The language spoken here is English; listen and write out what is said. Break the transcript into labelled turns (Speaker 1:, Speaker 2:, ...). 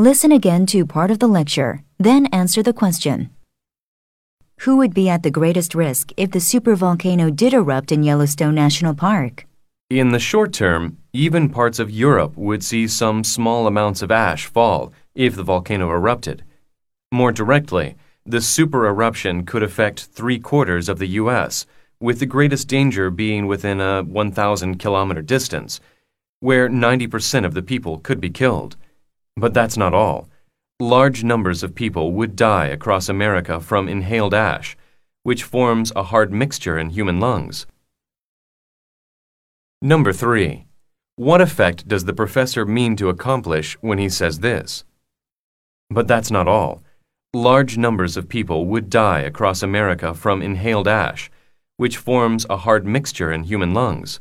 Speaker 1: Listen again to part of the lecture, then answer the question. Who would be at the greatest risk if the supervolcano did erupt in Yellowstone National Park?
Speaker 2: In the short term, even parts of Europe would see some small amounts of ash fall if the volcano erupted. More directly, the super eruption could affect three quarters of the U.S., with the greatest danger being within a 1,000 kilometer distance, where 90% of the people could be killed. But that's not all. Large numbers of people would die across America from inhaled ash, which forms a hard mixture in human lungs. Number 3. What effect does the professor mean to accomplish when he says this? But that's not all. Large numbers of people would die across America from inhaled ash, which forms a hard mixture in human lungs.